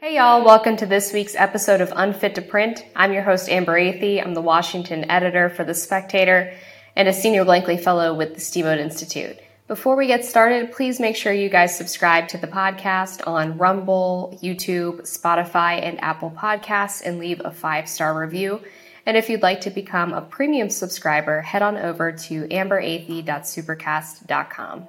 Hey y'all, welcome to this week's episode of Unfit to Print. I'm your host Amber Athey. I'm the Washington editor for The Spectator and a senior Blankley fellow with the Steamboat Institute. Before we get started, please make sure you guys subscribe to the podcast on Rumble, YouTube, Spotify, and Apple Podcasts and leave a five star review. And if you'd like to become a premium subscriber, head on over to amberathey.supercast.com.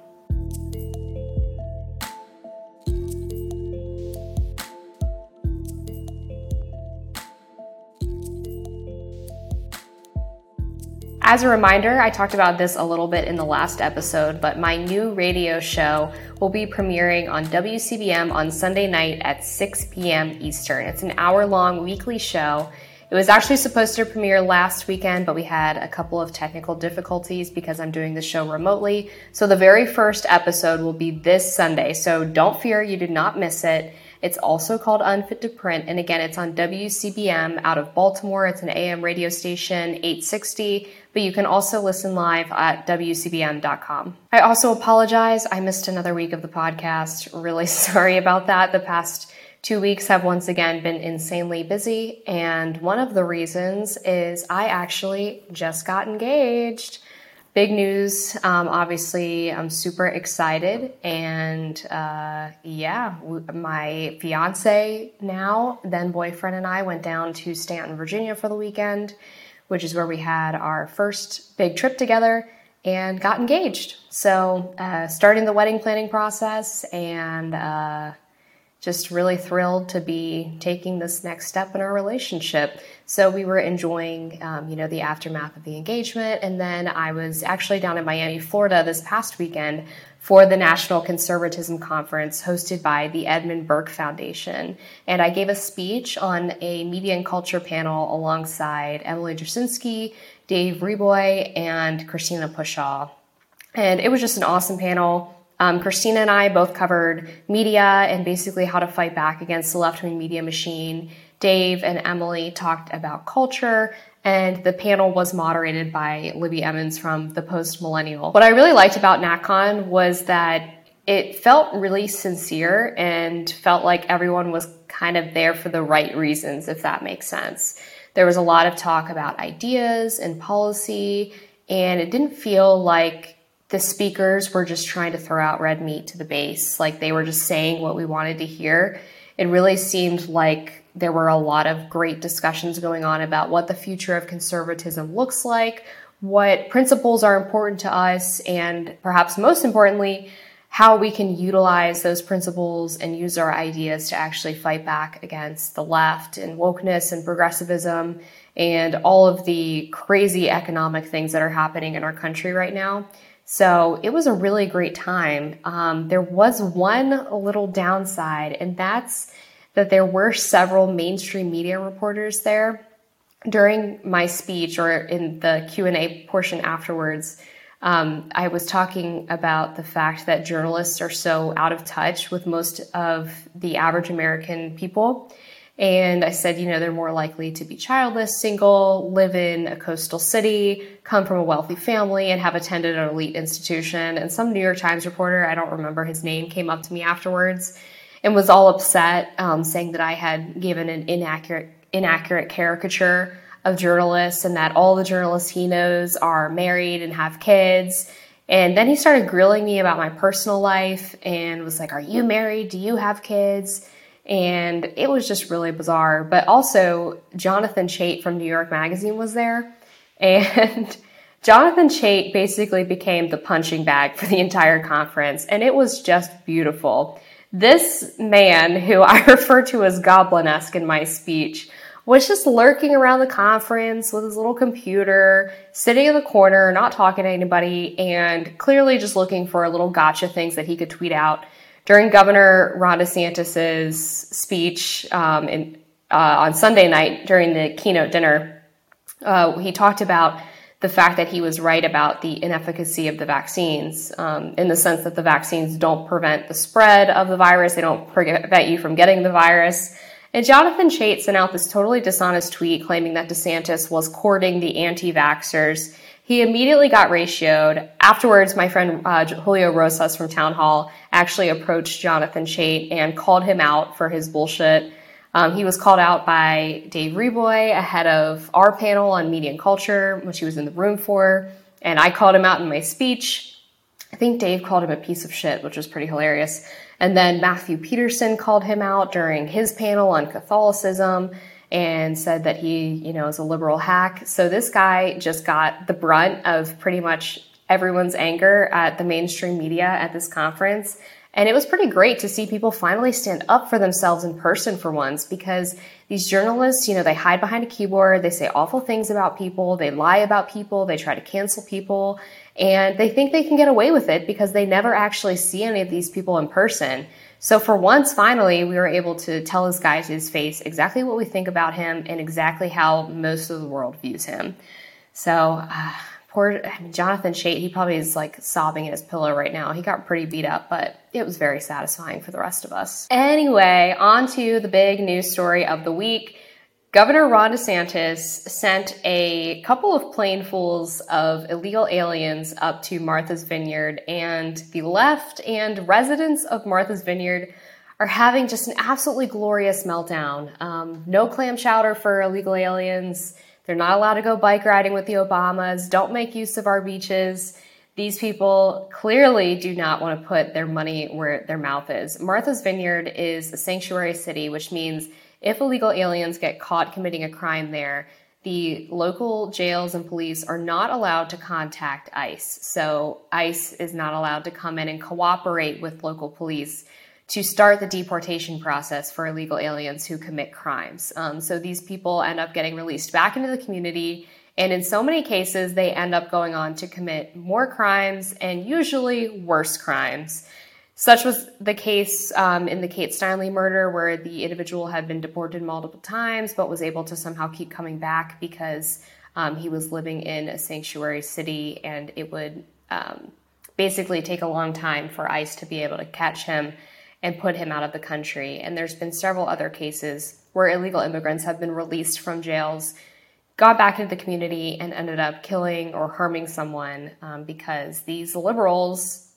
As a reminder, I talked about this a little bit in the last episode, but my new radio show will be premiering on WCBM on Sunday night at 6 p.m. Eastern. It's an hour long weekly show. It was actually supposed to premiere last weekend, but we had a couple of technical difficulties because I'm doing the show remotely. So the very first episode will be this Sunday. So don't fear, you did not miss it. It's also called Unfit to Print. And again, it's on WCBM out of Baltimore. It's an AM radio station, 860 but you can also listen live at WCBM.com. I also apologize. I missed another week of the podcast. Really sorry about that. The past two weeks have once again been insanely busy. And one of the reasons is I actually just got engaged. Big news. Um, obviously, I'm super excited. And uh, yeah, my fiance now, then boyfriend, and I went down to Staunton, Virginia for the weekend which is where we had our first big trip together and got engaged. So, uh, starting the wedding planning process and uh, just really thrilled to be taking this next step in our relationship. So we were enjoying, um, you know, the aftermath of the engagement, and then I was actually down in Miami, Florida, this past weekend for the National Conservatism Conference hosted by the Edmund Burke Foundation. And I gave a speech on a media and culture panel alongside Emily Jashinsky, Dave Reaboi, and Christina Pushaw. And it was just an awesome panel. Um, Christina and I both covered media and basically how to fight back against the left wing media machine. Dave and Emily talked about culture and the panel was moderated by Libby Emmons from the Post Millennial. What I really liked about NatCon was that it felt really sincere and felt like everyone was kind of there for the right reasons, if that makes sense. There was a lot of talk about ideas and policy, and it didn't feel like the speakers were just trying to throw out red meat to the base, like they were just saying what we wanted to hear. It really seemed like there were a lot of great discussions going on about what the future of conservatism looks like, what principles are important to us, and perhaps most importantly, how we can utilize those principles and use our ideas to actually fight back against the left and wokeness and progressivism and all of the crazy economic things that are happening in our country right now. So it was a really great time. Um, there was one little downside, and that's that there were several mainstream media reporters there. During my speech or in the Q&A portion afterwards, um, I was talking about the fact that journalists are so out of touch with most of the average American people. And I said, you know, they're more likely to be childless, single, live in a coastal city, come from a wealthy family, and have attended an elite institution. And some New York Times reporter, I don't remember his name, came up to me afterwards and was all upset, um, saying that I had given an inaccurate inaccurate caricature of journalists and that all the journalists he knows are married and have kids. And then he started grilling me about my personal life and was like, Are you married? Do you have kids? And it was just really bizarre. But also, Jonathan Chait from New York Magazine was there. And Jonathan Chait basically became the punching bag for the entire conference. And it was just beautiful. This man, who I refer to as goblin-esque in my speech, was just lurking around the conference with his little computer, sitting in the corner, not talking to anybody, and clearly just looking for a little gotcha things that he could tweet out. During Governor Ron DeSantis's speech um, in, uh, on Sunday night during the keynote dinner, uh, he talked about the fact that he was right about the inefficacy of the vaccines um, in the sense that the vaccines don't prevent the spread of the virus, they don't prevent you from getting the virus. And Jonathan Chait sent out this totally dishonest tweet claiming that DeSantis was courting the anti vaxxers. he immediately got ratioed. Afterwards, my friend uh, Julio Rosas from Town Hall actually approached Jonathan Chait and called him out for his bullshit. Um, he was called out by Dave Reaboi ahead of our panel on media and culture, which he was in the room for. And I called him out in my speech. I think Dave called him a piece of shit, which was pretty hilarious. And then Matthew Peterson called him out during his panel on Catholicism and said that he, you know, is a liberal hack. So this guy just got the brunt of pretty much everyone's anger at the mainstream media at this conference. And it was pretty great to see people finally stand up for themselves in person for once because these journalists, you know, they hide behind a keyboard, they say awful things about people, they lie about people, they try to cancel people, and they think they can get away with it because they never actually see any of these people in person. So for once, finally, we were able to tell this guy to his face exactly what we think about him and exactly how most of the world views him. So uh, poor I mean, Jonathan Chait, he probably is like sobbing in his pillow right now. He got pretty beat up, but it was very satisfying for the rest of us. Anyway, on to the big news story of the week. Governor Ron DeSantis sent a couple of planefuls of illegal aliens up to Martha's Vineyard, and the left and residents of Martha's Vineyard are having just an absolutely glorious meltdown. Um, no clam chowder for illegal aliens. They're not allowed to go bike riding with the Obamas. Don't make use of our beaches. These people clearly do not want to put their money where their mouth is. Martha's Vineyard is a sanctuary city, which means if illegal aliens get caught committing a crime there, the local jails and police are not allowed to contact ICE. So ICE is not allowed to come in and cooperate with local police to start the deportation process for illegal aliens who commit crimes. Um, so these people end up getting released back into the community. And in so many cases, they end up going on to commit more crimes and usually worse crimes. Such was the case um, in the Kate Steinle murder, where the individual had been deported multiple times but was able to somehow keep coming back because um, he was living in a sanctuary city and it would um, basically take a long time for ICE to be able to catch him and put him out of the country. And there's been several other cases where illegal immigrants have been released from jails, got back into the community, and ended up killing or harming someone um, because these liberals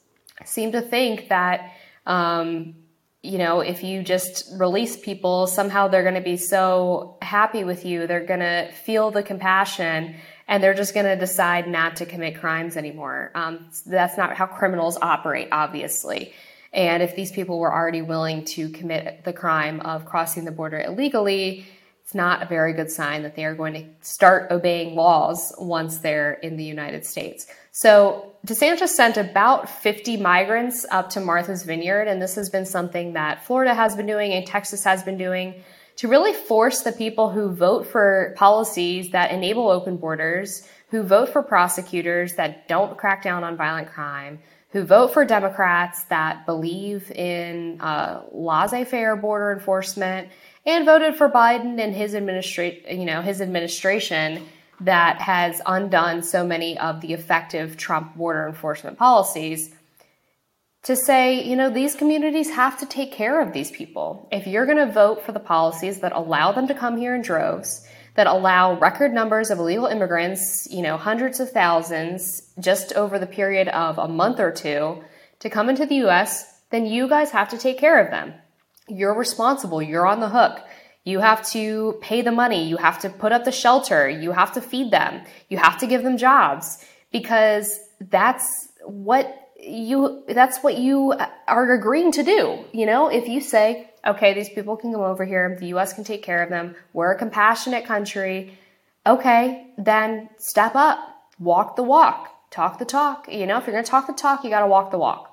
seem to think that, um, you know, if you just release people, somehow they're going to be so happy with you. They're going to feel the compassion and they're just going to decide not to commit crimes anymore. Um, that's not how criminals operate, obviously. And if these people were already willing to commit the crime of crossing the border illegally, it's not a very good sign that they are going to start obeying laws once they're in the United States. So DeSantis sent about 50 migrants up to Martha's Vineyard, and this has been something that Florida has been doing and Texas has been doing to really force the people who vote for policies that enable open borders, who vote for prosecutors that don't crack down on violent crime, who vote for Democrats that believe in uh, laissez-faire border enforcement, and voted for Biden and his administration, you know, his administration that has undone so many of the effective Trump border enforcement policies to say, you know, these communities have to take care of these people. If you're going to vote for the policies that allow them to come here in droves, that allow record numbers of illegal immigrants, you know, hundreds of thousands just over the period of a month or two to come into the US, then you guys have to take care of them. You're responsible. You're on the hook. You have to pay the money. You have to put up the shelter. You have to feed them. You have to give them jobs because that's what you, that's what you are agreeing to do. You know, if you say, okay, these people can come over here. The U.S. can take care of them. We're a compassionate country. Okay, then step up, walk the walk, talk the talk. You know, if you're to talk the talk, you got to walk the walk.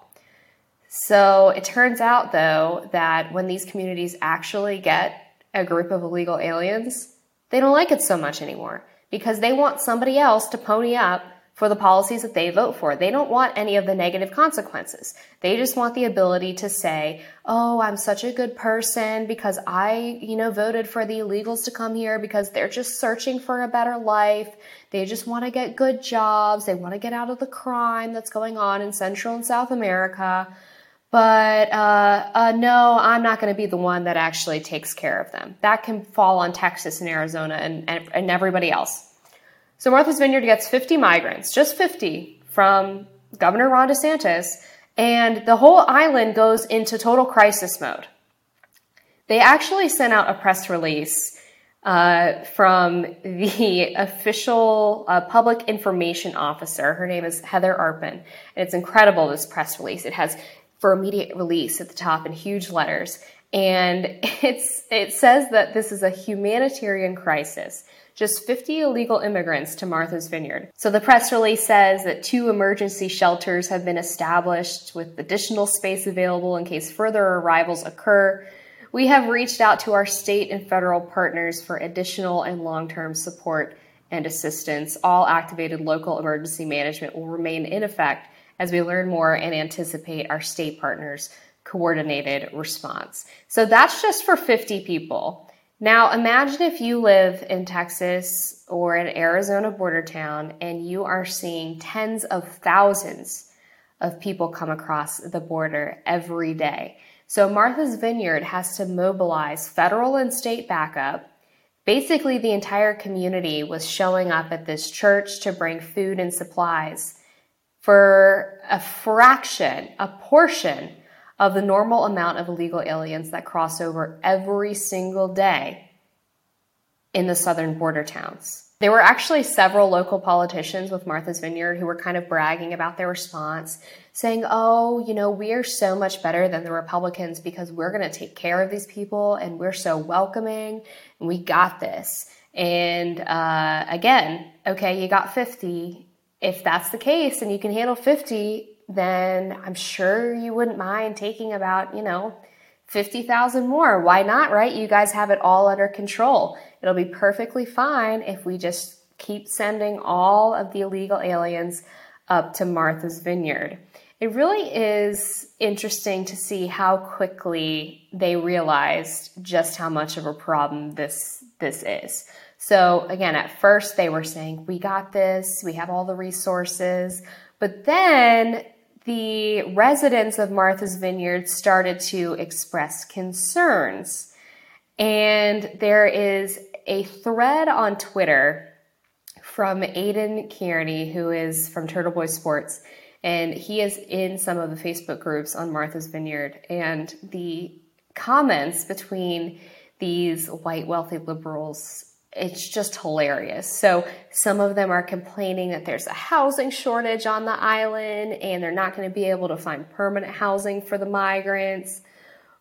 So it turns out, though, that when these communities actually get a group of illegal aliens, they don't like it so much anymore because they want somebody else to pony up for the policies that they vote for. They don't want any of the negative consequences. They just want the ability to say, "Oh, I'm such a good person because I, you know, voted for the illegals to come here because they're just searching for a better life. They just want to get good jobs. They want to get out of the crime that's going on in Central and South America." But uh, uh, no, I'm not going to be the one that actually takes care of them. That can fall on Texas and Arizona and, and, and everybody else. So Martha's Vineyard gets 50 migrants, just 50, from Governor Ron DeSantis, and the whole island goes into total crisis mode. They actually sent out a press release uh, from the official uh, public information officer. Her name is Heather Arpin. And it's incredible, this press release. It has for immediate release at the top in huge letters. And it's, it says that this is a humanitarian crisis. Just 50 illegal immigrants to Martha's Vineyard. So the press release says that two emergency shelters have been established with additional space available in case further arrivals occur. We have reached out to our state and federal partners for additional and long term support and assistance. All activated local emergency management will remain in effect as we learn more and anticipate our state partners' coordinated response. So that's just for 50 people. Now, imagine if you live in Texas or an Arizona border town and you are seeing tens of thousands of people come across the border every day. So Martha's Vineyard has to mobilize federal and state backup. Basically, the entire community was showing up at this church to bring food and supplies for a fraction, a portion of the normal amount of illegal aliens that cross over every single day in the southern border towns. There were actually several local politicians with Martha's Vineyard who were kind of bragging about their response, saying, Oh, you know, we are so much better than the Republicans because we're going to take care of these people and we're so welcoming and we got this. And uh, again, okay, you got 50. If that's the case and you can handle 50, then I'm sure you wouldn't mind taking about, you know, 50,000 more. Why not, right? You guys have it all under control. It'll be perfectly fine if we just keep sending all of the illegal aliens up to Martha's Vineyard. It really is interesting to see how quickly they realized just how much of a problem this this is. So again, at first they were saying, "We got this. We have all the resources." But then the residents of Martha's Vineyard started to express concerns. And there is a thread on Twitter from Aidan Kearney, who is from Turtle Boy Sports, and he is in some of the Facebook groups on Martha's Vineyard. And the comments between these white wealthy liberals it's just hilarious. So some of them are complaining that there's a housing shortage on the island and they're not going to be able to find permanent housing for the migrants.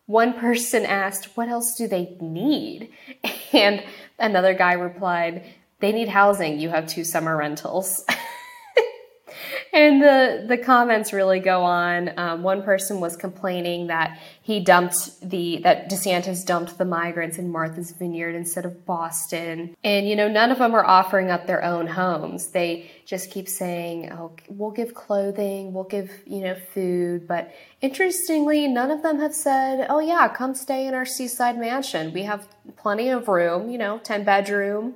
One person asked, What else do they need? And another guy replied, They need housing. You have two summer rentals. and the the comments really go on. Um, one person was complaining that he dumped the that DeSantis dumped the migrants in Martha's Vineyard instead of Boston, and you know none of them are offering up their own homes. They just keep saying, "Oh, we'll give clothing, we'll give you know food," but interestingly, none of them have said, "Oh yeah, come stay in our seaside mansion. We have plenty of room. You know, ten bedroom."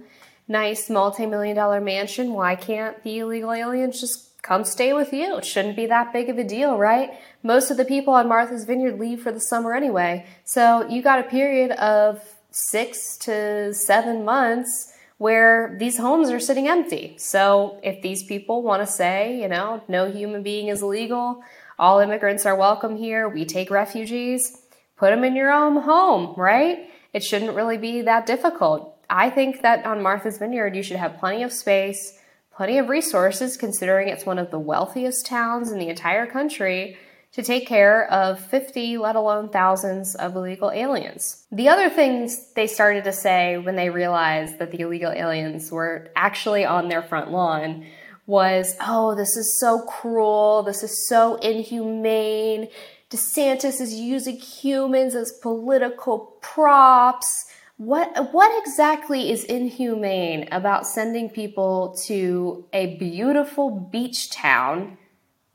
Nice multi million dollar mansion. Why can't the illegal aliens just come stay with you. It shouldn't be that big of a deal, right? Most of the people on Martha's Vineyard leave for the summer anyway. So you got a period of six to seven months where these homes are sitting empty. So if these people want to say, you know, no human being is illegal, all immigrants are welcome here, we take refugees, put them in your own home, right? It shouldn't really be that difficult. I think that on Martha's Vineyard, you should have plenty of space plenty of resources considering it's one of the wealthiest towns in the entire country to take care of 50, let alone thousands of illegal aliens. The other things they started to say when they realized that the illegal aliens were actually on their front lawn was, oh, this is so cruel. This is so inhumane. DeSantis is using humans as political props. What what exactly is inhumane about sending people to a beautiful beach town,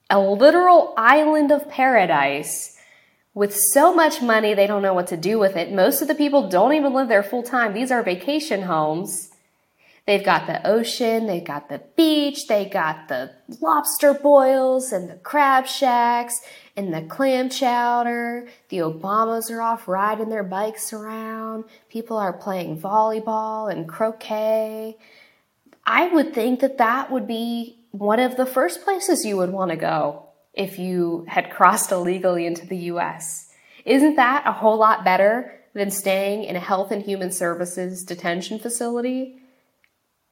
a literal island of paradise, with so much money they don't know what to do with it? Most of the people don't even live there full time. These are vacation homes. They've got the ocean, they've got the beach, they got the lobster boils and the crab shacks and the clam chowder. The Obamas are off riding their bikes around. People are playing volleyball and croquet. I would think that that would be one of the first places you would want to go if you had crossed illegally into the US. Isn't that a whole lot better than staying in a health and human services detention facility?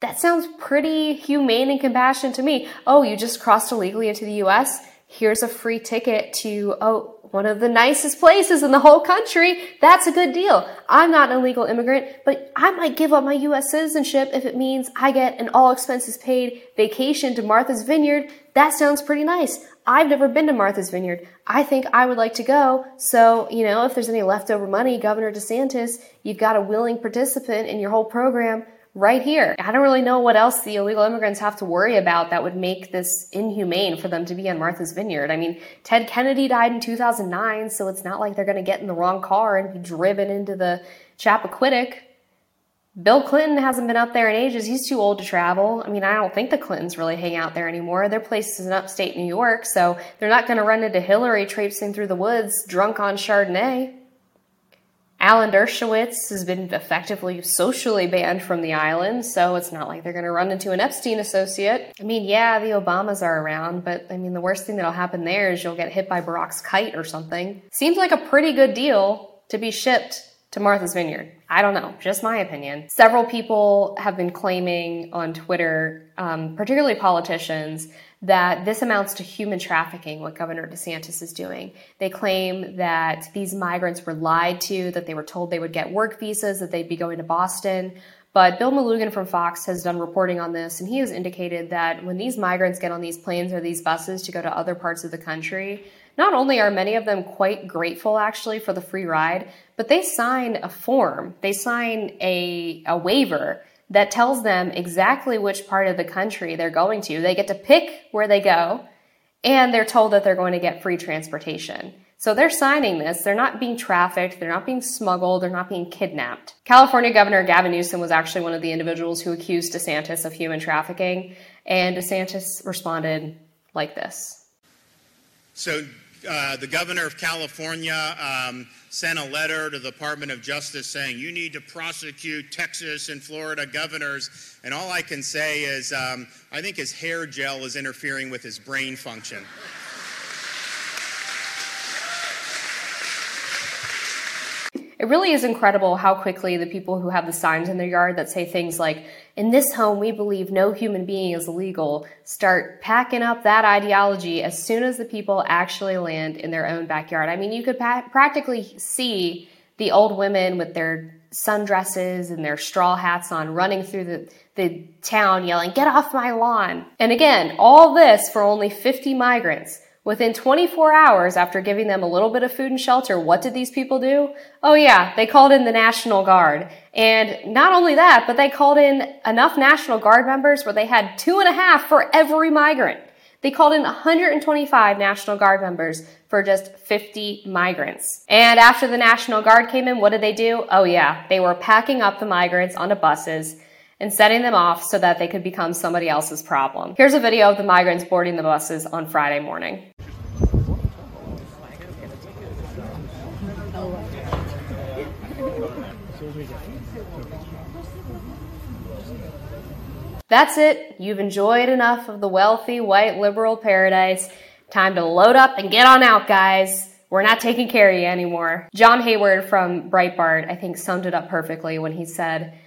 That sounds pretty humane and compassionate to me. Oh, you just crossed illegally into the US? Here's a free ticket to, oh, one of the nicest places in the whole country. That's a good deal. I'm not an illegal immigrant, but I might give up my US citizenship if it means I get an all expenses paid vacation to Martha's Vineyard. That sounds pretty nice. I've never been to Martha's Vineyard. I think I would like to go. So, you know, if there's any leftover money, Governor DeSantis, you've got a willing participant in your whole program right here. I don't really know what else the illegal immigrants have to worry about that would make this inhumane for them to be on Martha's Vineyard. I mean, Ted Kennedy died in 2009, so it's not like they're going to get in the wrong car and be driven into the Chappaquiddick. Bill Clinton hasn't been up there in ages. He's too old to travel. I mean, I don't think the Clintons really hang out there anymore. Their place is in upstate New York, so they're not going to run into Hillary traipsing through the woods drunk on Chardonnay. Alan Dershowitz has been effectively socially banned from the island, so it's not like they're going to run into an Epstein associate. I mean, yeah, the Obamas are around, but I mean, the worst thing that'll happen there is you'll get hit by Barack's kite or something. Seems like a pretty good deal to be shipped to Martha's Vineyard. I don't know, just my opinion. Several people have been claiming on Twitter, um, particularly politicians, that this amounts to human trafficking, what Governor DeSantis is doing. They claim that these migrants were lied to, that they were told they would get work visas, that they'd be going to Boston. But Bill Melugin from Fox has done reporting on this, and he has indicated that when these migrants get on these planes or these buses to go to other parts of the country, not only are many of them quite grateful actually for the free ride, but they sign a form, they sign a, a waiver that tells them exactly which part of the country they're going to. They get to pick where they go, and they're told that they're going to get free transportation. So they're signing this. They're not being trafficked. They're not being smuggled. They're not being kidnapped. California Governor Gavin Newsom was actually one of the individuals who accused DeSantis of human trafficking. And DeSantis responded like this. So uh, the governor of California um, sent a letter to the Department of Justice saying you need to prosecute Texas and Florida governors. And all I can say is um, I think his hair gel is interfering with his brain function. It really is incredible how quickly the people who have the signs in their yard that say things like, in this home we believe no human being is illegal, start packing up that ideology as soon as the people actually land in their own backyard. I mean, you could pa- practically see the old women with their sundresses and their straw hats on running through the, the town yelling, get off my lawn. And again, all this for only 50 migrants Within 24 hours after giving them a little bit of food and shelter, what did these people do? Oh yeah, they called in the National Guard. And not only that, but they called in enough National Guard members where they had two and a half for every migrant. They called in 125 National Guard members for just 50 migrants. And after the National Guard came in, what did they do? Oh yeah, they were packing up the migrants onto buses and setting them off so that they could become somebody else's problem. Here's a video of the migrants boarding the buses on Friday morning. That's it. You've enjoyed enough of the wealthy white liberal paradise. Time to load up and get on out, guys. We're not taking care of you anymore. John Hayward from Breitbart, I think, summed it up perfectly when he said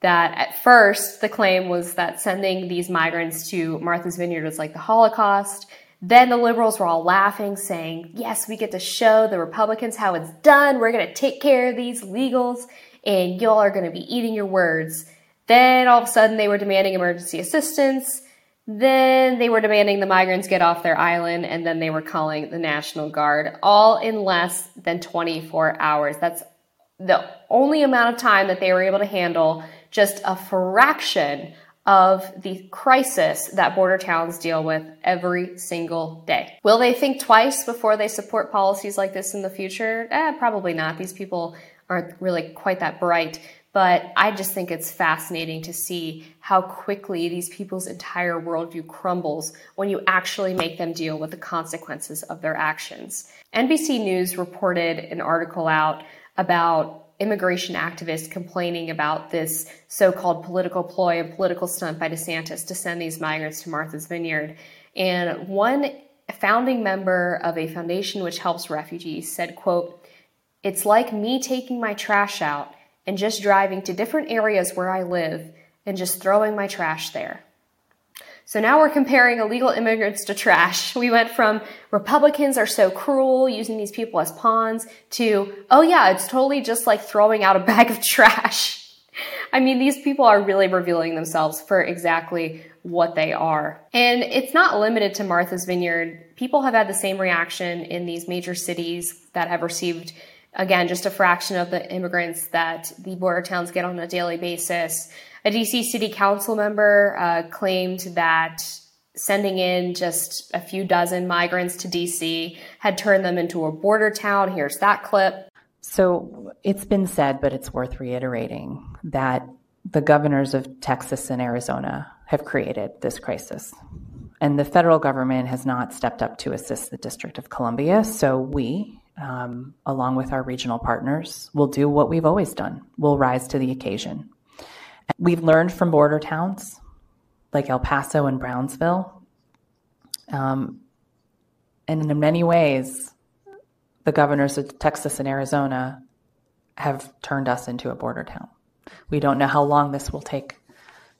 that at first the claim was that sending these migrants to Martha's Vineyard was like the Holocaust. Then the liberals were all laughing, saying, Yes, we get to show the Republicans how it's done. We're going to take care of these legals, and y'all are going to be eating your words. Then all of a sudden they were demanding emergency assistance. Then they were demanding the migrants get off their island, and then they were calling the National Guard, all in less than 24 hours. That's the only amount of time that they were able to handle just a fraction of the crisis that border towns deal with every single day. Will they think twice before they support policies like this in the future? Eh, probably not. These people aren't really quite that bright. But I just think it's fascinating to see how quickly these people's entire worldview crumbles when you actually make them deal with the consequences of their actions. NBC News reported an article out about immigration activists complaining about this so called political ploy and political stunt by DeSantis to send these migrants to Martha's Vineyard. And one founding member of a foundation which helps refugees said, quote, It's like me taking my trash out and just driving to different areas where I live and just throwing my trash there. So now we're comparing illegal immigrants to trash. We went from Republicans are so cruel using these people as pawns to, oh yeah, it's totally just like throwing out a bag of trash. I mean, these people are really revealing themselves for exactly what they are. And it's not limited to Martha's Vineyard. People have had the same reaction in these major cities that have received, again, just a fraction of the immigrants that the border towns get on a daily basis. A DC city council member uh, claimed that sending in just a few dozen migrants to DC had turned them into a border town. Here's that clip. So it's been said, but it's worth reiterating that the governors of Texas and Arizona have created this crisis. And the federal government has not stepped up to assist the District of Columbia. So we, um, along with our regional partners, will do what we've always done. We'll rise to the occasion. We've learned from border towns like El Paso and Brownsville. Um, and in many ways, the governors of Texas and Arizona have turned us into a border town. We don't know how long this will take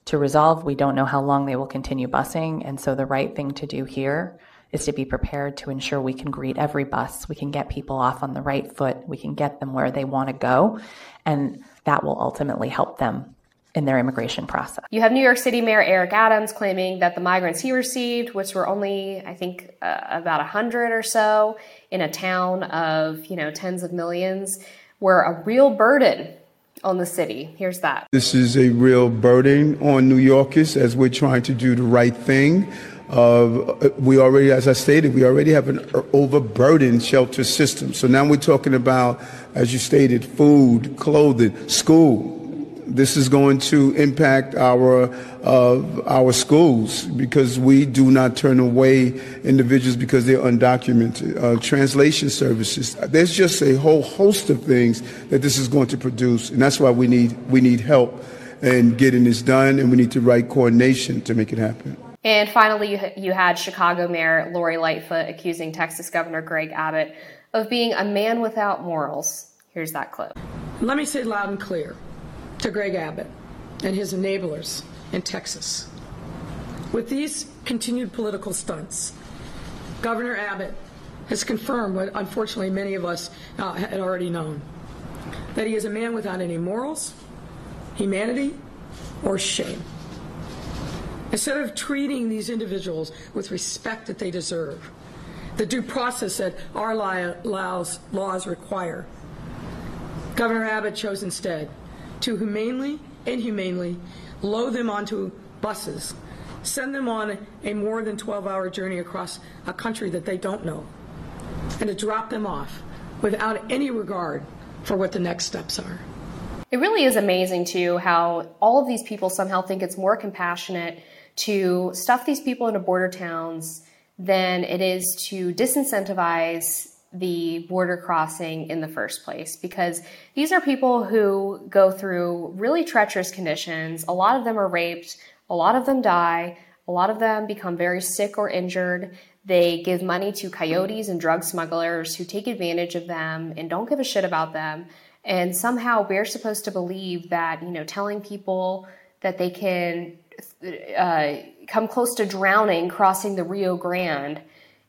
to resolve. We don't know how long they will continue busing. And so the right thing to do here is to be prepared to ensure we can greet every bus. We can get people off on the right foot. We can get them where they want to go. And that will ultimately help them in their immigration process. You have New York City Mayor Eric Adams claiming that the migrants he received, which were only, I think, uh, about 100 or so in a town of, you know, tens of millions, were a real burden on the city. Here's that. This is a real burden on New Yorkers as we're trying to do the right thing. Uh, we already, as I stated, we already have an overburdened shelter system. So now we're talking about, as you stated, food, clothing, school this is going to impact our uh, our schools because we do not turn away individuals because they're undocumented. Uh, translation services. There's just a whole host of things that this is going to produce, and that's why we need we need help in getting this done, and we need the right coordination to make it happen. And finally, you, you had Chicago Mayor Lori Lightfoot accusing Texas Governor Greg Abbott of being a man without morals. Here's that clip. Let me say loud and clear to Greg Abbott and his enablers in Texas. With these continued political stunts, Governor Abbott has confirmed what unfortunately many of us uh, had already known that he is a man without any morals, humanity, or shame. Instead of treating these individuals with respect that they deserve, the due process that our laws, laws require, Governor Abbott chose instead to humanely, and inhumanely load them onto buses, send them on a more than 12 hour journey across a country that they don't know, and to drop them off without any regard for what the next steps are. It really is amazing, too, how all of these people somehow think it's more compassionate to stuff these people into border towns than it is to disincentivize the border crossing in the first place because these are people who go through really treacherous conditions. A lot of them are raped, a lot of them die, a lot of them become very sick or injured. They give money to coyotes and drug smugglers who take advantage of them and don't give a shit about them. And somehow we're supposed to believe that, you know, telling people that they can uh, come close to drowning crossing the Rio Grande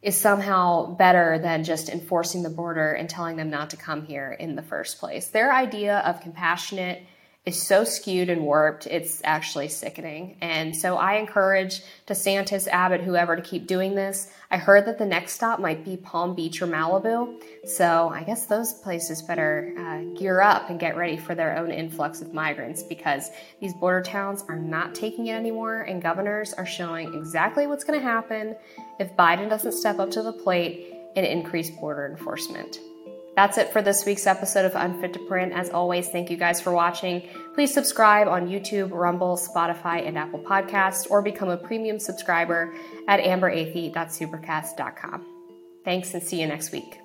is somehow better than just enforcing the border and telling them not to come here in the first place. Their idea of compassionate is so skewed and warped, it's actually sickening. And so I encourage DeSantis, Abbott, whoever to keep doing this. I heard that the next stop might be Palm Beach or Malibu. So I guess those places better uh, gear up and get ready for their own influx of migrants because these border towns are not taking it anymore, and governors are showing exactly what's going to happen if Biden doesn't step up to the plate and increase border enforcement. That's it for this week's episode of Unfit to Print. As always, thank you guys for watching. Please subscribe on YouTube, Rumble, Spotify, and Apple Podcasts, or become a premium subscriber at amberathey.supercast.com. Thanks and see you next week.